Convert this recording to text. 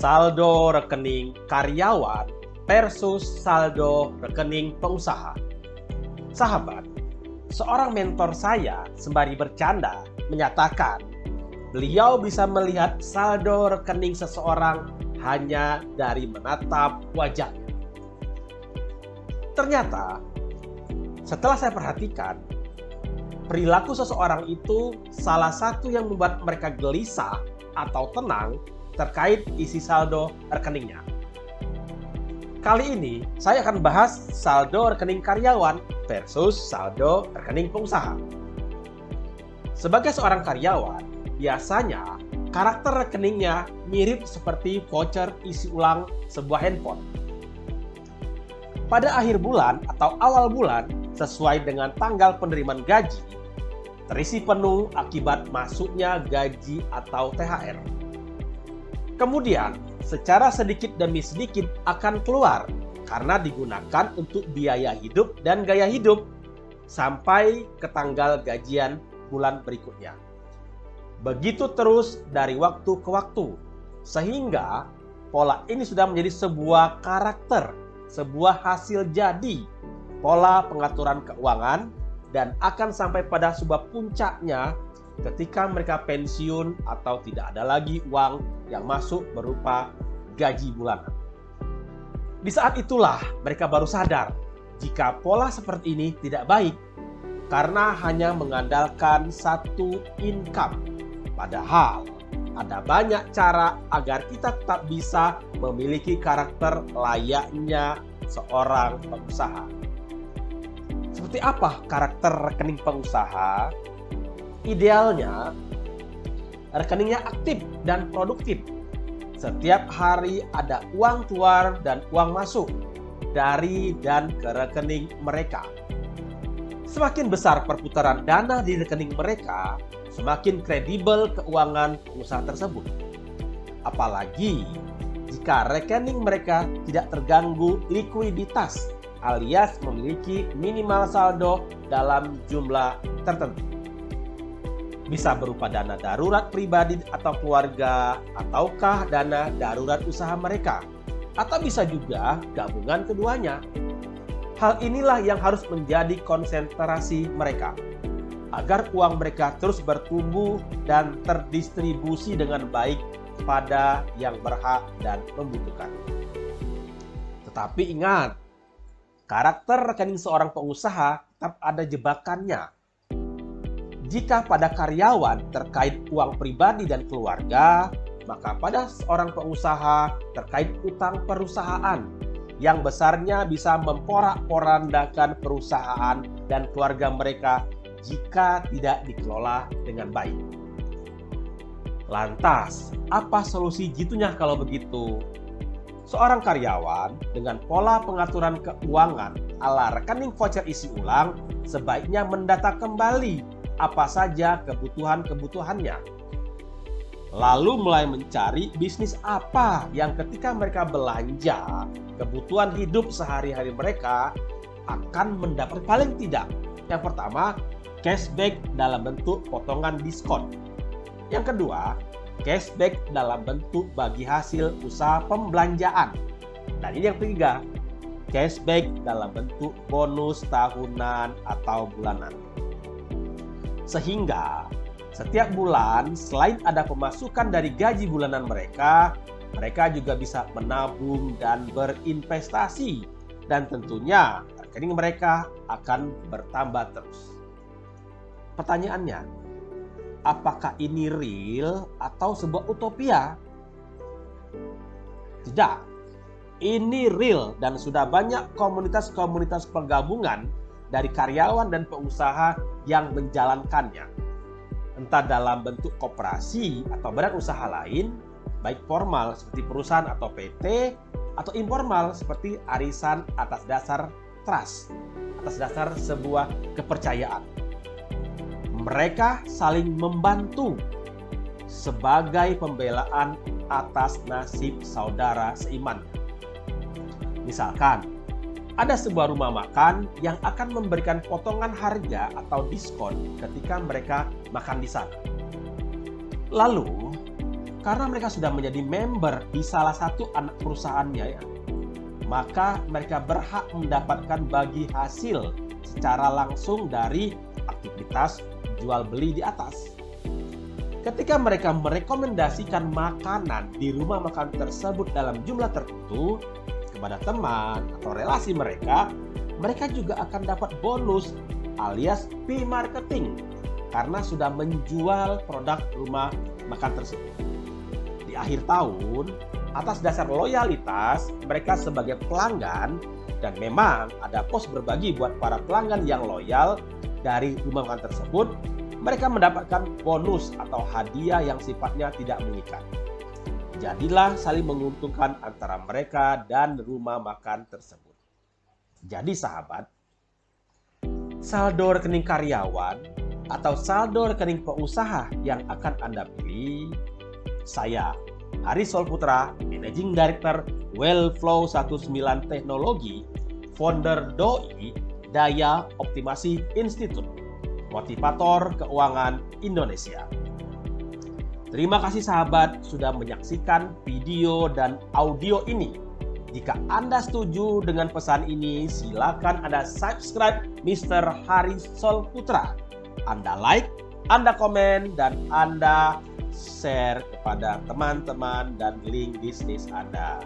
saldo rekening karyawan versus saldo rekening pengusaha. Sahabat, seorang mentor saya sembari bercanda menyatakan beliau bisa melihat saldo rekening seseorang hanya dari menatap wajahnya. Ternyata, setelah saya perhatikan, perilaku seseorang itu salah satu yang membuat mereka gelisah atau tenang terkait isi saldo rekeningnya. Kali ini saya akan bahas saldo rekening karyawan versus saldo rekening pengusaha. Sebagai seorang karyawan, biasanya karakter rekeningnya mirip seperti voucher isi ulang sebuah handphone. Pada akhir bulan atau awal bulan, sesuai dengan tanggal penerimaan gaji, terisi penuh akibat masuknya gaji atau THR. Kemudian, secara sedikit demi sedikit akan keluar karena digunakan untuk biaya hidup dan gaya hidup sampai ke tanggal gajian bulan berikutnya. Begitu terus dari waktu ke waktu, sehingga pola ini sudah menjadi sebuah karakter, sebuah hasil jadi, pola pengaturan keuangan, dan akan sampai pada sebuah puncaknya ketika mereka pensiun atau tidak ada lagi uang yang masuk berupa gaji bulanan. Di saat itulah mereka baru sadar jika pola seperti ini tidak baik karena hanya mengandalkan satu income Padahal ada banyak cara agar kita tetap bisa memiliki karakter layaknya seorang pengusaha. Seperti apa karakter rekening pengusaha? Idealnya, rekeningnya aktif dan produktif. Setiap hari ada uang keluar dan uang masuk dari dan ke rekening mereka. Semakin besar perputaran dana di rekening mereka, semakin kredibel keuangan pengusaha tersebut. Apalagi jika rekening mereka tidak terganggu likuiditas alias memiliki minimal saldo dalam jumlah tertentu. Bisa berupa dana darurat pribadi atau keluarga, ataukah dana darurat usaha mereka, atau bisa juga gabungan keduanya. Hal inilah yang harus menjadi konsentrasi mereka agar uang mereka terus bertumbuh dan terdistribusi dengan baik pada yang berhak dan membutuhkan. Tetapi ingat, karakter rekening seorang pengusaha tetap ada jebakannya. Jika pada karyawan terkait uang pribadi dan keluarga, maka pada seorang pengusaha terkait utang perusahaan yang besarnya bisa memporak-porandakan perusahaan dan keluarga mereka jika tidak dikelola dengan baik. Lantas, apa solusi jitunya kalau begitu? Seorang karyawan dengan pola pengaturan keuangan ala rekening voucher isi ulang sebaiknya mendata kembali apa saja kebutuhan-kebutuhannya. Lalu mulai mencari bisnis apa yang ketika mereka belanja kebutuhan hidup sehari-hari mereka akan mendapat paling tidak. Yang pertama, cashback dalam bentuk potongan diskon. Yang kedua, cashback dalam bentuk bagi hasil usaha pembelanjaan. Dan ini yang ketiga, cashback dalam bentuk bonus tahunan atau bulanan. Sehingga setiap bulan selain ada pemasukan dari gaji bulanan mereka, mereka juga bisa menabung dan berinvestasi dan tentunya rekening mereka akan bertambah terus. Pertanyaannya, apakah ini real atau sebuah utopia? Tidak. Ini real dan sudah banyak komunitas-komunitas penggabungan dari karyawan dan pengusaha yang menjalankannya. Entah dalam bentuk koperasi atau badan usaha lain, baik formal seperti perusahaan atau PT, atau informal seperti arisan atas dasar trust, atas dasar sebuah kepercayaan. Mereka saling membantu sebagai pembelaan atas nasib saudara seiman. Misalkan, ada sebuah rumah makan yang akan memberikan potongan harga atau diskon ketika mereka makan di sana. Lalu, karena mereka sudah menjadi member di salah satu anak perusahaannya ya, maka mereka berhak mendapatkan bagi hasil secara langsung dari aktivitas jual beli di atas. Ketika mereka merekomendasikan makanan di rumah makan tersebut dalam jumlah tertentu kepada teman atau relasi mereka, mereka juga akan dapat bonus alias P marketing karena sudah menjual produk rumah makan tersebut. Di akhir tahun, atas dasar loyalitas mereka sebagai pelanggan dan memang ada pos berbagi buat para pelanggan yang loyal dari rumah makan tersebut mereka mendapatkan bonus atau hadiah yang sifatnya tidak mengikat. Jadilah saling menguntungkan antara mereka dan rumah makan tersebut. Jadi sahabat, saldo rekening karyawan atau saldo rekening pengusaha yang akan Anda pilih, saya Hari Solputra, Managing Director Wellflow 19 Teknologi, founder DOI Daya Optimasi Institute motivator keuangan Indonesia. Terima kasih sahabat sudah menyaksikan video dan audio ini. Jika Anda setuju dengan pesan ini, silakan Anda subscribe Mr. Haris Sol Putra. Anda like, Anda komen, dan Anda share kepada teman-teman dan link bisnis Anda.